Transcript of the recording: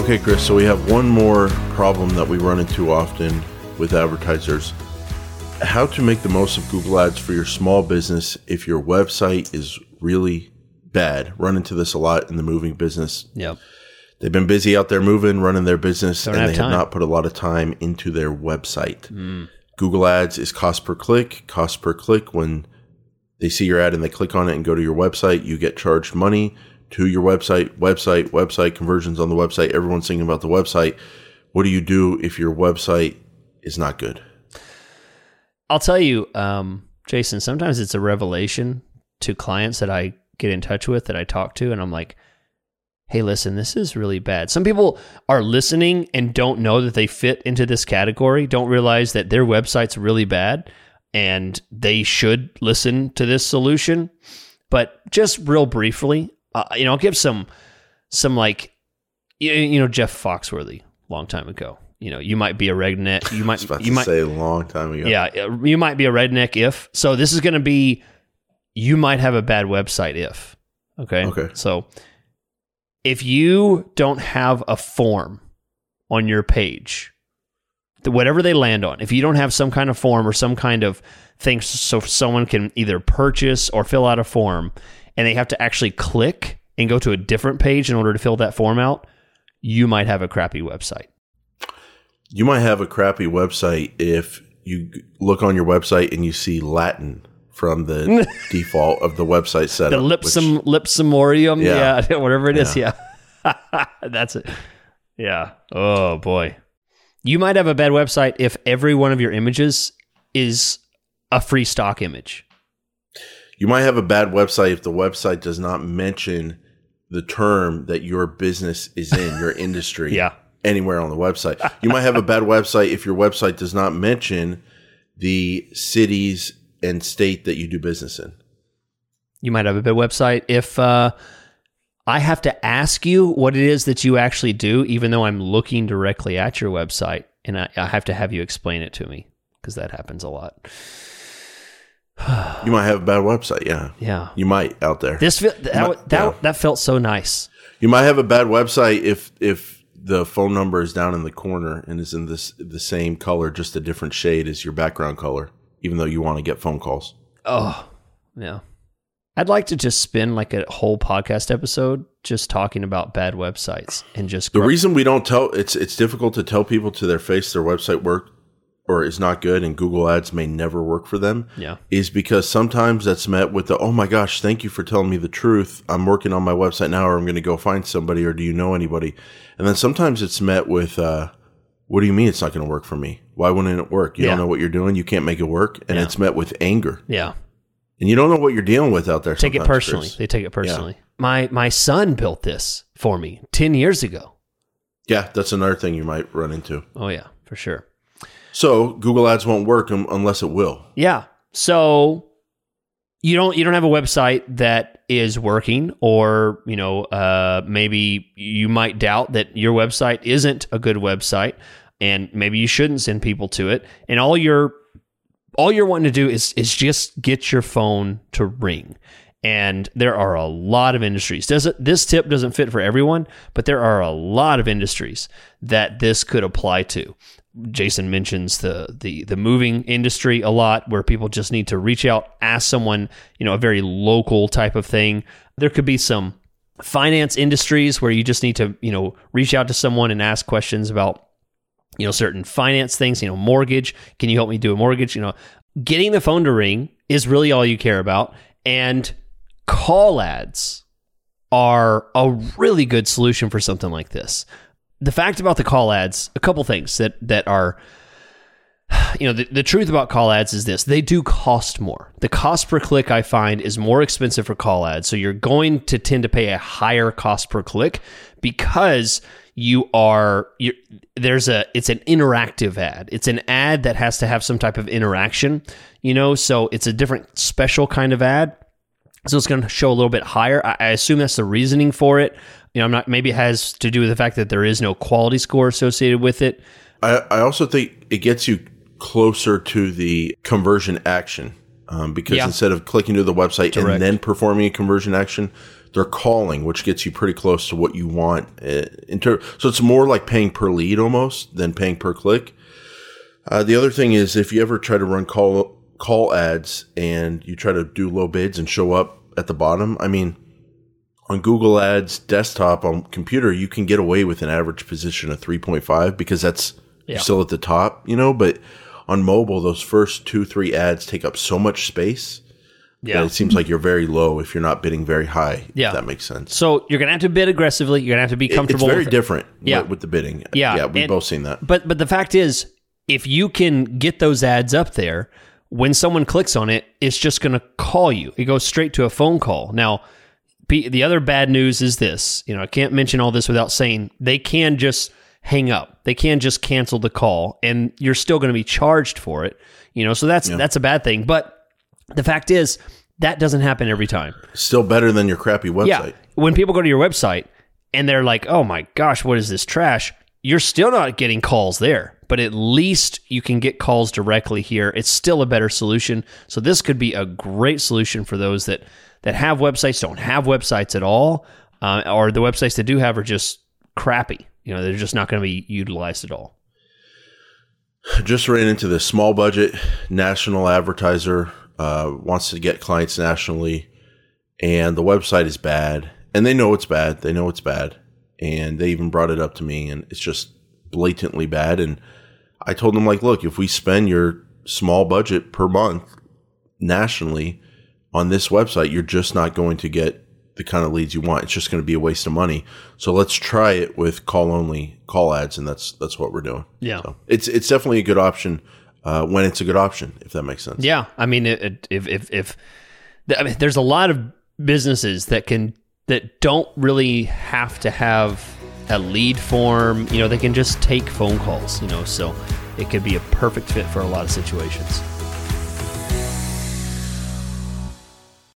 Okay, Chris, so we have one more problem that we run into often with advertisers. How to make the most of Google Ads for your small business if your website is really bad. Run into this a lot in the moving business. Yep. They've been busy out there moving, running their business, Don't and have they time. have not put a lot of time into their website. Mm. Google Ads is cost per click. Cost per click when they see your ad and they click on it and go to your website, you get charged money to your website, website, website conversions on the website. Everyone's thinking about the website. What do you do if your website is not good? I'll tell you, um, Jason, sometimes it's a revelation to clients that I get in touch with that I talk to, and I'm like, hey, listen, this is really bad. Some people are listening and don't know that they fit into this category, don't realize that their website's really bad and they should listen to this solution. But just real briefly, uh, you know, I'll give some, some like, you, you know, Jeff Foxworthy, long time ago. You know, you might be a redneck. You might, you might, say a long time ago. yeah, uh, you might be a redneck if. So this is going to be you might have a bad website if. Okay. Okay. So if you don't have a form on your page, whatever they land on, if you don't have some kind of form or some kind of thing so someone can either purchase or fill out a form and they have to actually click and go to a different page in order to fill that form out, you might have a crappy website. You might have a crappy website if you look on your website and you see Latin from the default of the website the setup. which- lipsum lipsumorium yeah, Yeah. whatever it is yeah, that's it yeah oh boy you might have a bad website if every one of your images is a free stock image You might have a bad website if the website does not mention the term that your business is in, your industry. Yeah. Anywhere on the website. You might have a bad website if your website does not mention the cities and state that you do business in. you might have a bad website if uh, i have to ask you what it is that you actually do even though i'm looking directly at your website and i, I have to have you explain it to me because that happens a lot You might have a bad website, yeah. yeah You might out there. this feel, that, might- that, yeah. that felt so nice You might have a bad website if if the phone number is down in the corner and is in this the same color, just a different shade as your background color, even though you want to get phone calls. Oh, yeah. I'd like to just spend like a whole podcast episode just talking about bad websites and just The reason we don't tell it's it's difficult to tell people to their face their website work or is not good and Google Ads may never work for them yeah. is because sometimes that's met with the oh my gosh, thank you for telling me the truth. I'm working on my website now or I'm going to go find somebody or do you know anybody? And then sometimes it's met with uh what do you mean it's not going to work for me? Why wouldn't it work? You Yeah. don't know what you're doing. You can't make it work. And Yeah. it's met with anger. Yeah. And you don't know what you're dealing with out there. Take it personally. Chris. They take it personally. My my son built this for me 10 years ago. Yeah, that's another thing you might run into. Oh yeah, for sure. So Google Ads won't work un- unless it will. Yeah. So you don't you don't have a website that is working or, you know, uh maybe you might doubt that your website isn't a good website and maybe you shouldn't send people to it and all you're all you're wanting to do is is just get your phone to ring. And there are a lot of industries. Does this tip doesn't fit for everyone, but there are a lot of industries that this could apply to. Jason mentions the the the moving industry a lot, where people just need to reach out, ask someone, you know, a very local type of thing. There could be some finance industries where you just need to, you know, reach out to someone and ask questions about, you know, certain finance things. You know, mortgage. Can you help me do a mortgage? You know, getting the phone to ring is really all you care about, and call ads are a really good solution for something like this the fact about the call ads, a couple things that that are you know, the, the truth about call ads is this they do cost more. The cost per click I find is more expensive for call ads. So you're going to tend to pay a higher cost per click because you are you there's a it's an interactive ad. It's an ad that has to have some type of interaction, you know, so it's a different special kind of ad. So it's going to show a little bit higher. I, I assume that's the reasoning for it. You know, I'm not. Maybe it has to do with the fact that there is no quality score associated with it. I, I also think it gets you closer to the conversion action um, because Yeah. instead of clicking to the website Direct. and then performing a conversion action, they're calling, which gets you pretty close to what you want. uh, In ter- so it's more like paying per lead almost than paying per click. Uh, the other thing is if you ever try to run call call ads and you try to do low bids and show up at the bottom, I mean, on Google Ads desktop on computer, you can get away with an average position of 3.5 because that's Yeah. you're still at the top, you know, but on mobile, those first two, three ads take up so much space that Yeah. it seems like you're very low if you're not bidding very high. if Yeah. that makes sense. So you're gonna have to bid aggressively. You're gonna have to be It- it's comfortable. very with it. different Yeah. with, with the bidding. Yeah, Yeah, we've and- both seen that. But but the fact is, if you can get those ads up there, when someone clicks on it, it's just going to call you. It goes straight to a phone call. Now, the other bad news is this. You know, I can't mention all this without saying they can just hang up. They can just cancel the call, and you're still going to be charged for it. You know, so that's that's a bad thing. But the fact is, that doesn't happen every time. Still better than your crappy website. Yeah. When people go to your website and they're like, oh my gosh, what is this trash? You're still not getting calls there, but at least you can get calls directly here. It's still a better solution. So this could be a great solution for those that, that have websites, don't have websites at all, uh, or the websites that do have are just crappy. You know, they're just not going to be utilized at all. just ran into this small budget national advertiser uh, wants to get clients nationally and the website is bad and they know it's bad they know it's bad and they even brought it up to me and it's just blatantly bad and i told them like look if we spend your small budget per month nationally on this website you're just not going to get the kind of leads you want it's just going to be a waste of money so let's try it with call only call ads and that's that's what we're doing Yeah. so it's it's definitely a good option uh, when it's a good option, if that makes sense. Yeah, I mean, it, it- if if if I mean, there's a lot of businesses that can that don't really have to have a lead form. You know, they can just take phone calls. You know, so it could be a perfect fit for a lot of situations.